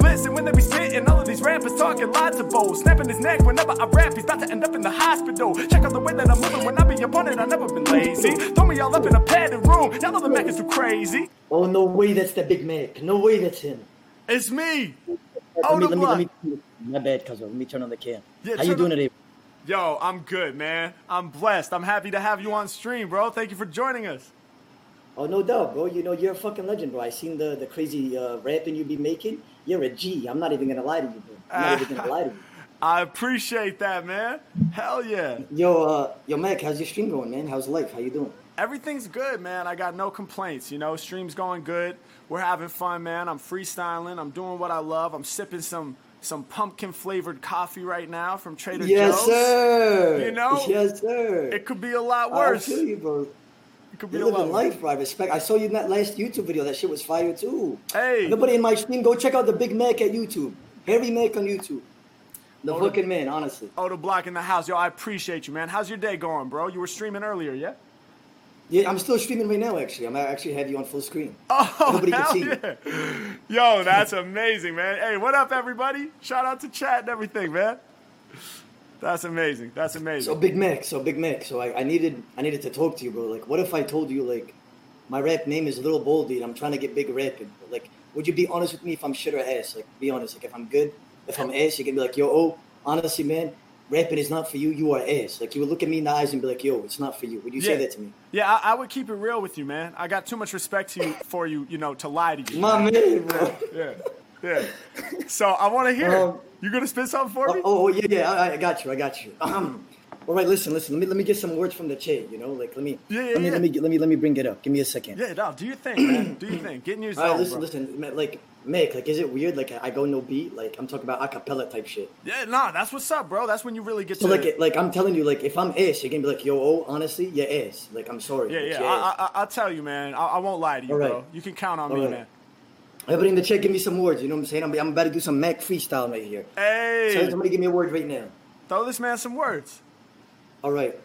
Listen, when they be spitting, all of these rappers talking lots of bold. Snapping his neck whenever I rap, he's about to end up in the hospital. Check out the way that I'm moving when I be up on it, I never been lazy. Throw me all up in a padded room, y'all know the Mac is too crazy. Oh no way, that's the Big Mac. No way, that's him. It's me. Let Oh, me, the let me, let me. My bad, cousin. Let me turn on the cam. Yeah, How you doing today? Yo, I'm good, man. I'm blessed. I'm happy to have you on stream, bro. Thank you for joining us. Oh no doubt, bro. You know you're a fucking legend, bro. I seen the the crazy uh, rapping you be making. You're a G. I'm not even gonna lie to you, bro. I'm not even gonna lie to you. I appreciate that, man. Hell yeah. Yo, uh, yo, Mac, how's your stream going, man? How's life? How you doing? Everything's good, man. I got no complaints. You know, stream's going good. We're having fun, man. I'm freestyling. I'm doing what I love. I'm sipping some some pumpkin flavored coffee right now from Trader Yes, Joe's. Yes, sir. You know? Yes, sir. It could be a lot worse. I feel you, bro. Could be You're a living life, bro. I respect. I saw you in that last YouTube video. That shit was fire too. Hey. Nobody in my stream, go check out the Big Mac at YouTube. Harry Mack on YouTube. The Oh, fucking man, honestly. Oh, the block in the house. Yo, I appreciate you, man. How's your day going, bro? You were streaming earlier, yeah? Yeah, I'm still streaming right now. Actually, I'm actually have you on full screen. Oh, Nobody can see you. yeah. Yo, that's amazing, man. Hey, what up, everybody? Shout out to chat and everything, man. That's amazing. That's amazing. So Big Mac, so Big Mac, so I, I needed I needed to talk to you, bro. Like, what if I told you like my rap name is Little Boldy and I'm trying to get big rapping? Like, would you be honest with me if I'm shit or ass? Like, be honest. Like, if I'm good, if I'm ass, you can be like, yo, oh, honestly, man, rapping is not for you. You are ass. Like, you would look at me in the eyes and be like, yo, it's not for you. Would you say that to me? Yeah, I, I would keep it real with you, man. I got too much respect to you for you, you know, to lie to you. My man, bro. Yeah, yeah. So I want to hear. Um, you gonna spit something for me? Oh, oh yeah, yeah. I, I got you. I got you. Um, all right, listen, listen. Let me let me get some words from the chat. You know, like let me Yeah, yeah, let me yeah. let me let me let me bring it up. Give me a second. Yeah, no. Do your thing, man. Do your thing. Get in your All right, zone, listen, bro. listen. ma- Like, Mick, like, is it weird? Like, I go no beat. Like, I'm talking about acapella type shit. Yeah, nah. That's what's up, bro. That's when you really get So, to. like, it- like I'm telling you, like, if I'm ass, you're gonna be like, yo, oh, honestly, you're ass. Like, I'm sorry. yeah, like, yeah. I. I, I'll tell you, man. I, I won't lie to you, All right. bro. You can count on All me, right. man. Everybody in the chat, give me some words. You know what I'm saying? I'm, I'm about to do some Mac freestyle right here. Hey, So somebody give me a word right now. throw this man some words. All right.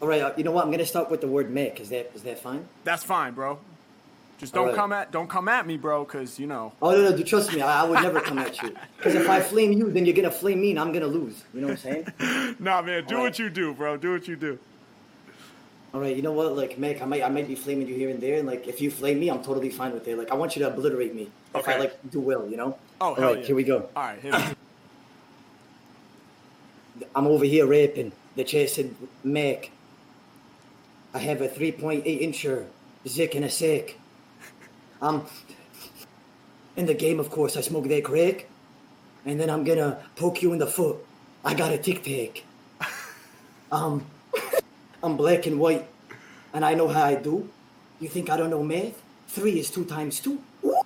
All right. Uh, you know what? I'm gonna start with the word Mac. Is that is that fine? That's fine, bro. Just don't right. come at don't come at me, bro, because you know. Oh no, no, dude, trust me. I, I would never come at you. Because if I flame you, then you're gonna flame me, and I'm gonna lose. You know what I'm saying? Nah, man. Do All what right. you do, bro. Do what you do. All right, you know what? Like, Mac, I might, I might be flaming you here and there, and like, if you flame me, I'm totally fine with it. Like, I want you to obliterate me if I Okay. like do well, you know? Oh, All right, yeah. here we go. All right, me. I'm over here raping. The chair said, Mac, I have a 3.8 incher, zick and a sick. I'm in the game, of course. I smoke that crack, and then I'm gonna poke you in the foot. I got a tic tac. Um, I'm black and white, and I know how I do. You think I don't know math? Three is two times two. Ooh,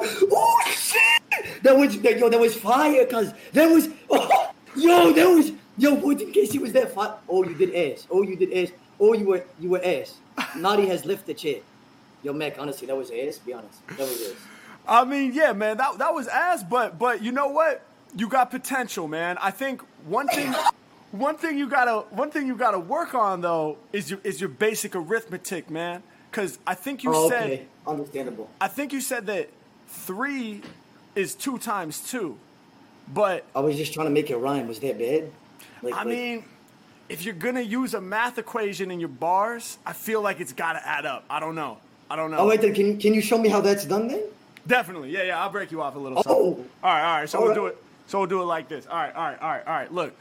ooh, shit! That was that, yo. That was fire, cause that was oh, yo. That was yo. Boy, in case he was that fire. Oh, you did ass. Oh, you did ass. Oh, you were you were ass. Naughty has lifted the chair. Yo, Mac. Honestly, that was ass. Be honest. That was ass. I mean, yeah, man, that that was ass, but but you know what? You got potential, man. I think one thing one thing you gotta one thing you gotta work on though is your is your basic arithmetic, man. Cause I think you Oh, said okay. Understandable. I think you said that three is two times two. But I was just trying to make it rhyme. Was that bad? Like, I like- mean, if you're gonna use a math equation in your bars, I feel like it's gotta add up. I don't know. I don't know. All right, then. Can can you show me how that's done then? Definitely. Yeah, yeah. I'll break you off a little. Oh. something. All right, all right. So All we'll right. do it. So we'll do it like this. All right, all right, all right, all right. Look,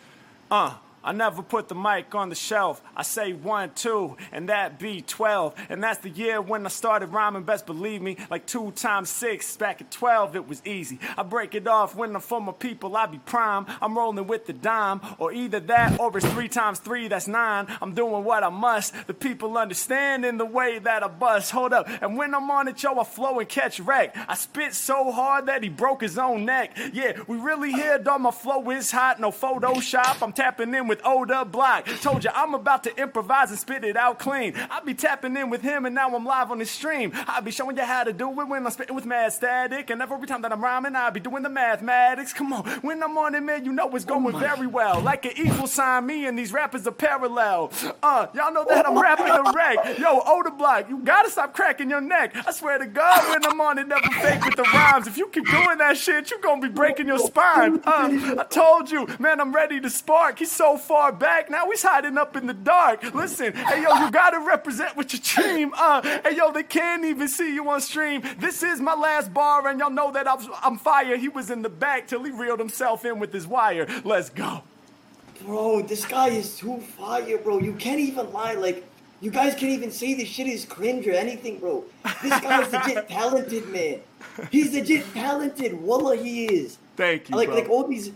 uh, I never put the mic on the shelf. I say one, two, and that be 12. And that's the year when I started rhyming, best believe me. Like two times six, back at 12, it was easy. I break it off when I'm for my people, I be prime. I'm rolling with the dime, or either that, or it's three times three, that's nine. I'm doing what I must. The people understand in the way that I bust. Hold up, and when I'm on it, yo, I flow and catch wreck. I spit so hard that he broke his own neck. Yeah, we really here, dog. My flow is hot, no Photoshop. I'm tapping in with Oda Block. Told you I'm about to improvise and spit it out clean. I be tapping in with him and now I'm live on his stream. I be showing you how to do it when I'm spitting with mad static. And every time that I'm rhyming, I be doing the mathematics. Come on, when I'm on it, man, you know it's going very well. Like an equal sign, me and these rappers are parallel. Uh, y'all know that I'm rapping the wreck. Yo, Oda Block, you gotta stop cracking your neck. I swear to God, when I'm on it, never fake with the rhymes. If you keep doing that shit, you're gonna be breaking your spine. Uh, I told you, man, I'm ready to spark. He's so far back, now he's hiding up in the dark. Listen, hey yo, you gotta represent with your team. Uh, hey yo, they can't even see you on stream. This is my last bar, and y'all know that I'm, I'm fire. He was in the back till he reeled himself in with his wire. Let's go. Bro, this guy is too fire, bro. You can't even lie. Like, you guys can't even say this shit is cringe or anything, bro. This guy's legit talented, man. He's legit talented. Wallah, he is. Thank you, Like, bro. like all these,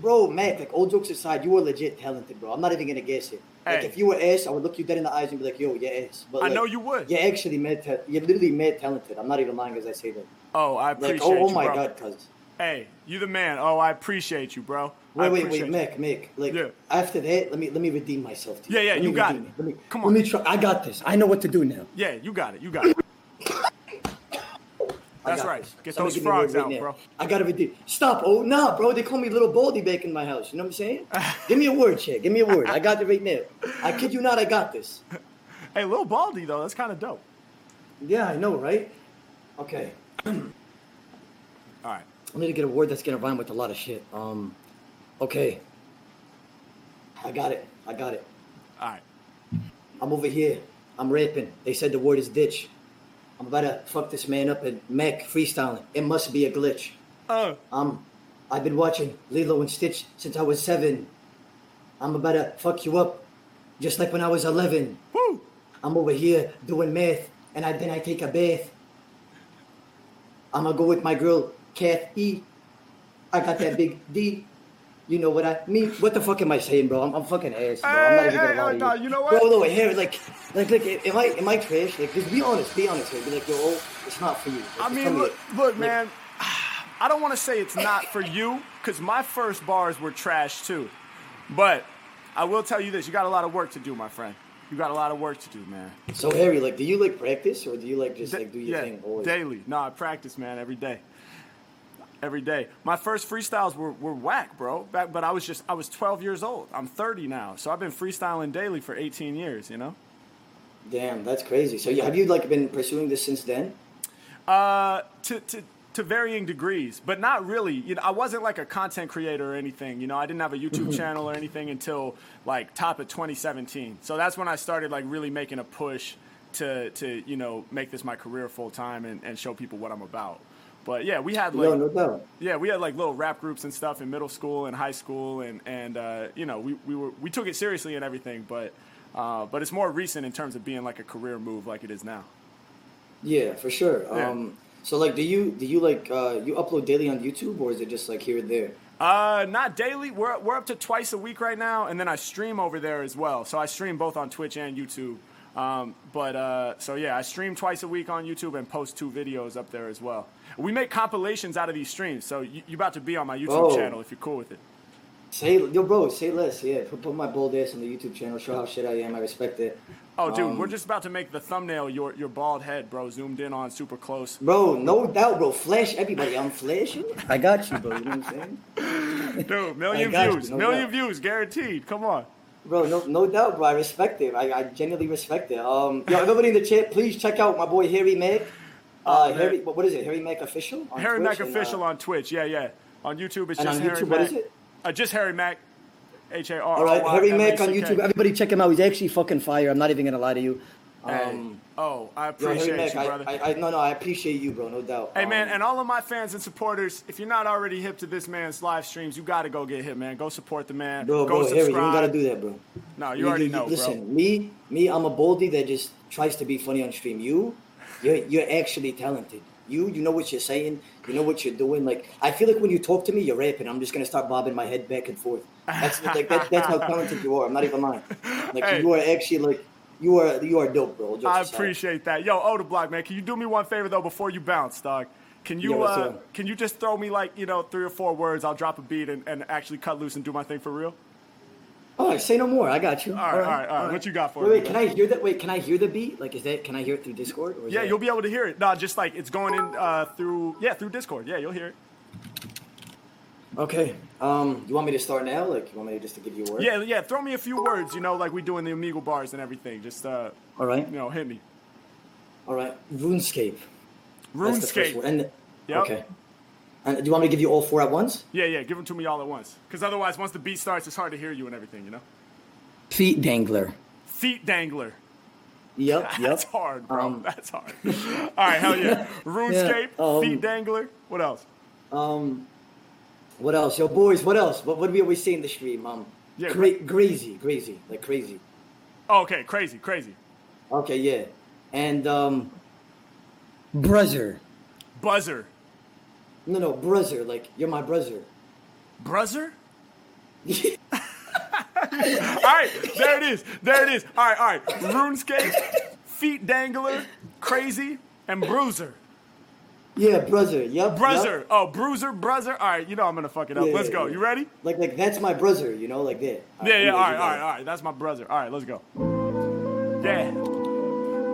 bro, Mac. Like, all jokes aside, you are legit talented, bro. I'm not even gonna guess it. Like, if you were ass, I would look you dead in the eyes and be like, yo, you're ass. But I know you would. You're actually mad. Ta- you're literally mad talented. I'm not even lying as I say that. Oh, I Like, appreciate oh, oh you, my bro. god, cuz. Hey, you the man. Oh, I appreciate you, bro. I Wait, wait, appreciate wait, you. Mick, Mick. Like Yeah. after that, let me let me redeem myself. To you. Yeah, yeah, me you got it. Let me, Come on. Let me try. I got this. I know what to do now. Yeah, you got it. You got it. I right. this. Get Somebody those frogs right out, now. bro. I gotta redeem. Stop. Oh, nah, bro. They call me Little Baldy back in my house. You know what I'm saying? give me a word, Chad. Give me a word. I got it right now. I kid you not. I got this. Hey, Little Baldy though, that's kind of dope. Yeah, I know, right? Okay. All right. I need to get a word that's gonna rhyme with a lot of shit. Um, okay. I got it. I got it. All right. I'm over here. I'm rapping. They said the word is ditch. I'm about to fuck this man up and Mac freestyling. It must be a glitch. Uh, Um, I've been watching Lilo and Stitch since I was seven. I'm about to fuck you up, just like when I was 11. woo. I'm over here doing math, and I, then I take a bath. I'm gonna go with my girl, Kathy. I got that big D. You know what I mean? What the fuck am I saying, bro? I'm, I'm fucking ass, bro. I'm not even Hey, gonna lie hey, to no, you. you know what? Bro, no, here, like, like, like, am I, am I trash? Like, just be honest, be honest. Like, be like, yo, it's not for you. Like, I mean, look, it. look, Like, man. I don't want to say it's not for you, because my first bars were trash too. But I will tell you this: you got a lot of work to do, my friend. You got a lot of work to do, man. So Harry, like, do you like practice or do you like just like do your yeah, thing always? daily. No, I practice, man, every day. Every day. My first freestyles were, were whack, bro. Back, but I was just I was 12 years old. I'm 30 now, so I've been freestyling daily for 18 years. You know. Damn, that's crazy. So have you like been pursuing this since then? Uh, to to to varying degrees, but not really. You know, I wasn't like a content creator or anything. You know, I didn't have a YouTube Mm-hmm. channel or anything until like top of 2017. So that's when I started like really making a push to to you know make this my career full time and, and show people what I'm about. But yeah, we had like no, no yeah, we had like little rap groups and stuff in middle school and high school, and and uh, you know we, we were we took it seriously and everything, but uh, but it's more recent in terms of being like a career move like it is now. Yeah, for sure. Yeah. Um, so like, do you do you like uh, you upload daily on YouTube or is it just like here and there? Uh, not daily. We're we're up to twice a week right now, and then I stream over there as well. So I stream both on Twitch and YouTube. Um, but uh, so yeah, I stream twice a week on YouTube and post two videos up there as well. We make compilations out of these streams, so you, you're about to be on my YouTube Oh. channel if you're cool with it. Say, yo, bro, say less. Yeah, put, put my bold ass on the YouTube channel. Show how shit I am. I respect it. Oh, dude, Um, we're just about to make the thumbnail your your bald head, bro, zoomed in on super close. Bro, no doubt, bro. Flash everybody. I'm flashing. I got you, bro. You know what I'm saying? Dude, million got you, views, no million doubt. views, guaranteed. Come on. Bro, no, no doubt, bro. I respect it. I, I genuinely respect it. Um, yo, everybody in the chat, please check out my boy Harry Mack. Uh. Harry, what, is it? Harry Mack official? Harry Twitch Mac and, official uh, on Twitch, yeah, yeah. On YouTube, it's And just on Harry YouTube, Mac. what is it? Uh, just Harry Mack. H A R. All right, Harry Mack on M A C K. YouTube. Everybody check him out. He's actually fucking fire. I'm not even gonna lie to you. Hey. Um, oh, I yo, appreciate Mac, you, brother. I, I, no, no, I appreciate you, bro. No doubt. hey, man, Um, and all of my fans and supporters, if you're not already hip to this man's live streams, you got to go get hip, man. Go support the man. bro, go bro, subscribe. Harry, you gotta do that, bro. No, you already know, Listen, bro. me, me, I'm a boldy that just tries to be funny on stream. You, you're, you're actually talented. You, you know what you're saying. You know what you're doing. Like, I feel like when you talk to me, you're rapping. I'm just gonna start bobbing my head back and forth. That's like that, that's how talented you are. I'm not even lying. Like Hey. you are actually like you are you are dope, bro. I appreciate that. Yo, Oda Block, man, can you do me one favor though before you bounce, dog? Can you Yeah, uh, can you just throw me like you know three or four words? I'll drop a beat and, and actually cut loose and do my thing for real. All right, say no more. I got you. All right, all right, all right. What you got for wait, me, Wait, can I hear that? Wait, can I hear the beat? Like, is that? Can I hear it through Discord? Or Yeah, that- you'll be able to hear it. No, just like it's going in uh, through yeah through Discord. Yeah, you'll hear it. Okay. Um, you want me to start now? Like, you want me to just to give you a word? Yeah, yeah. Throw me a few words, you know, like we do in the Omegle bars and everything. Just uh, All right. you know, hit me. All right. RuneScape. That's RuneScape. And Yep. okay. And do you want me to give you all four at once? Yeah, yeah. Give them to me all at once, because otherwise, once the beat starts, it's hard to hear you and everything. You know. Feet dangler. Feet dangler. Yep. Yep. That's hard, bro. Um, That's hard. all right, hell yeah. RuneScape, um, feet dangler. What else? Um, what else? Yo, boys, what else? What, what do we always say in the stream? Um, Yeah, cra- crazy, crazy, like crazy. Oh, okay, crazy, crazy. Okay, yeah. And, um, brother. Buzzer, No, no, brother. Like, you're my brother. bruzzer. all right, there it is. There it is. All right, all right. RuneScape, feet dangler, crazy, and bruiser. Yeah, brother. Yep. Bruzzer. yep. Oh, bruiser, bruzzer. All right, you know I'm gonna fuck it up. Yeah, Let's yeah, go. yeah. You ready? Like, like that's my brother. You know, like that. Yeah, yeah. anyways, All right, all right, all right. That's my brother. All right, let's go. Yeah.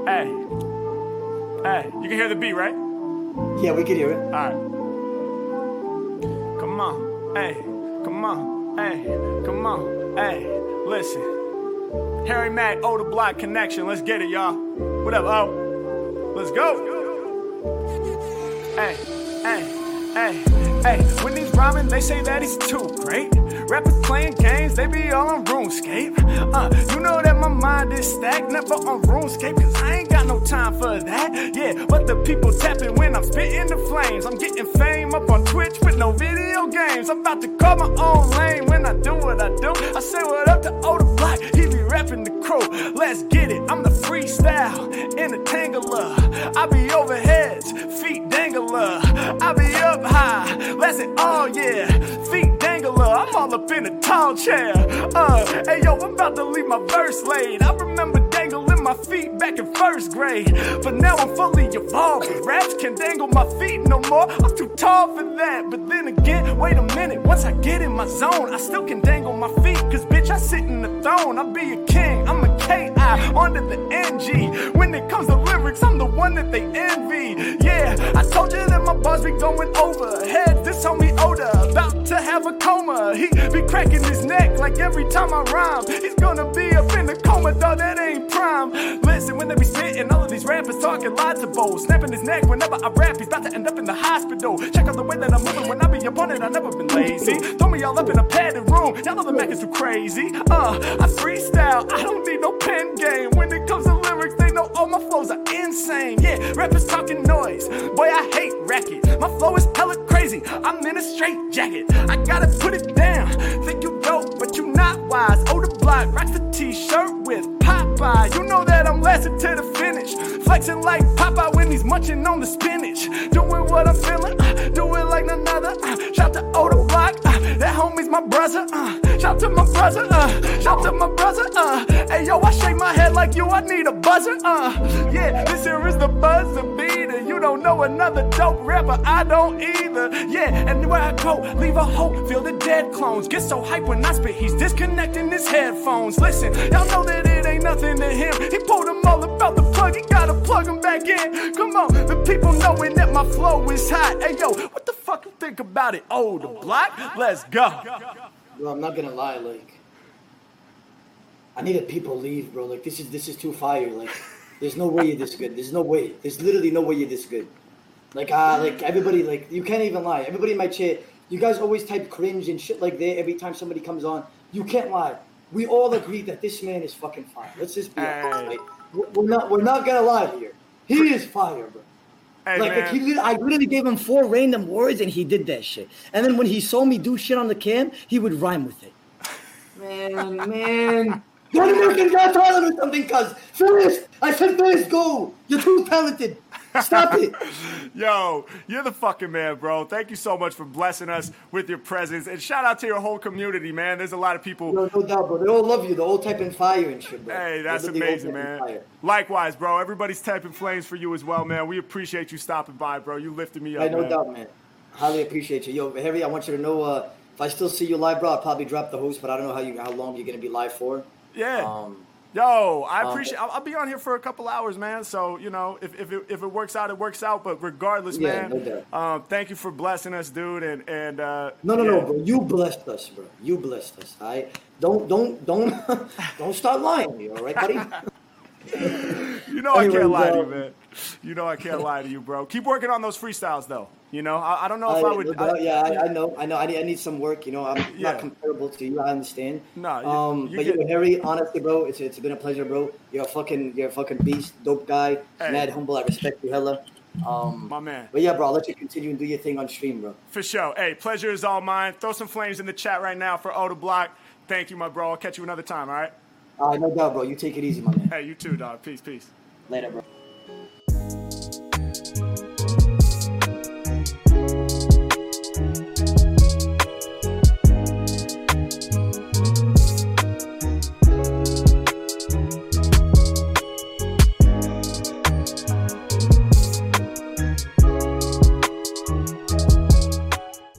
Hey. Hey, you can hear the beat, right? Yeah, we can hear it. All right. Come on, hey, come on, hey, come on, hey, listen. Harry Mack, O the Block Connection, let's get it, y'all. What up, O? Let's go. Hey, hey, hey, hey. When he's rhyming, they say that he's too great. Rappers playing games, they be all on RuneScape. Uh, you know that my mind is stacked, never on RuneScape, cause I ain't got no time for that. Yeah, but the people tapping when I'm spitting the flames. I'm getting fame up on Twitch with no video games. I'm about to call my own lane when I do what I do. I say what up to Oda Block, he be rapping the crow. Let's get it, I'm the freestyle entertangler. I be overheads, feet dangler. I be up high, let's it all, yeah. Feet dangler, I'm all in a tall chair. Uh, hey yo, I'm about to leave my verse laid. I remember dangling my feet back in first grade. But now I'm fully evolved. Raps can't dangle my feet no more. I'm too tall for that. But then again, wait a minute. Once I get in my zone, I still can dangle my feet. Cause bitch, I sit in the throne. I'll be a king. I'm a KI onto the NG. When it comes to lyrics, I'm the one that they envy. Yeah, I told you that my bars be going over. Head, this homie Oda, about to have a coma. He be cracking his neck like every time I rhyme. He's gonna be up in the coma, dog, that ain't prime. Listen, when they be spitting, all of these rappers talking lots of bows. Snapping his neck whenever I rap, he's about to end up in the hospital. Check out the way that I'm moving when I be up on it, I never been lazy. Throw me all up in a padded room, y'all know the Mac is too crazy. Uh, I freestyle, I don't need no pen game. When it comes to lyrics, they know all my flows are insane. Yeah, rappers talking noise, boy, I hate racket. My flow is hella crazy, I'm in a straight jacket. I gotta put it down, think you dope, but you not wise. Oh, the block rocks the t-shirt with Popeye. You know that I'm lasting to the finish. Flexing like Popeye when he's munching on the spinach. Doing what I'm feeling, my brother. Uh, shout to my brother, uh, shout to my brother. Uh, hey yo, I shake my head like you, I need a buzzer. Uh, yeah, this here is the buzzer beater. You don't know another dope rapper, I don't either. Yeah, and where I go, leave a hope, feel the dead clones. Get so hype when I spit, he's disconnecting his headphones. Listen, y'all know that it ain't nothing to him. He pulled them all about the plug, he gotta plug them back in. Come on, the people knowing that my flow is hot. Hey yo, what the fuck you think about it? Oh, the block? Let's go. Bro, I'm not gonna lie, like I need that people leave, bro. Like this is this is too fire. Like there's no way you're this good. There's no way. There's literally no way you're this good. Like ah, like everybody, like you can't even lie. Everybody in my chat, you guys always type cringe and shit like that every time somebody comes on. You can't lie. We all agree that this man is fucking fire. Let's just be honest, right? We're we're not we're not gonna lie here. He is fire, bro. Hey, Like, like he, I literally gave him four random words and he did that shit. And then when he saw me do shit on the cam, he would rhyme with it. Man, man. Go to American Got Talent or something, cuz. Finish. I said finish. Go. You're too talented. Stop it. Yo, you're the fucking man, bro. Thank you so much for blessing us with your presence. And shout out to your whole community, man. There's a lot of people. No, no doubt, bro. They all love you. They all typing fire and shit, bro. Hey, that's They literally all amazing, man. Likewise, bro. Everybody's typing flames for you as well, man. We appreciate you stopping by, bro. You lifted me up. I no man. doubt, man. Highly appreciate you. Yo, Harry, I want you to know uh, if I still see you live, bro, I'll probably drop the host, but I don't know how you how long you're gonna be live for. Yeah. Um, Yo, I um, appreciate. I'll, I'll be on here for a couple hours, man. So you know, if if it, if it works out, it works out. But regardless, Yeah, man, no um, thank you for blessing us, dude. And and uh, no, no, yeah. no, bro. You blessed us, bro. You blessed us. All right. Don't don't don't don't start lying to me, all right, buddy? You know I can't lie to uh, you, man. You know I can't lie to you, bro. Keep working on those freestyles, though. You know, I, I don't know if I, I- would. no I- yeah, I, I know, I know. I need, I need some work. You know, I'm Yeah. not comparable to you. I understand. Nah, you- um, you but get- Harry, honestly, bro, it's it's been a pleasure, bro. You're a fucking, you're a fucking beast, dope guy, Hey. mad humble. I respect you, hella. Um, My man. But yeah, bro, I'll let you continue and do your thing on stream, bro. For sure. Hey, pleasure is all mine. Throw some flames in the chat right now for Oda Block. Thank you, my bro. I'll catch you another time. All right. All right, no doubt, bro. You take it easy, my man. Hey, you too, dog. Peace, peace. Later, bro.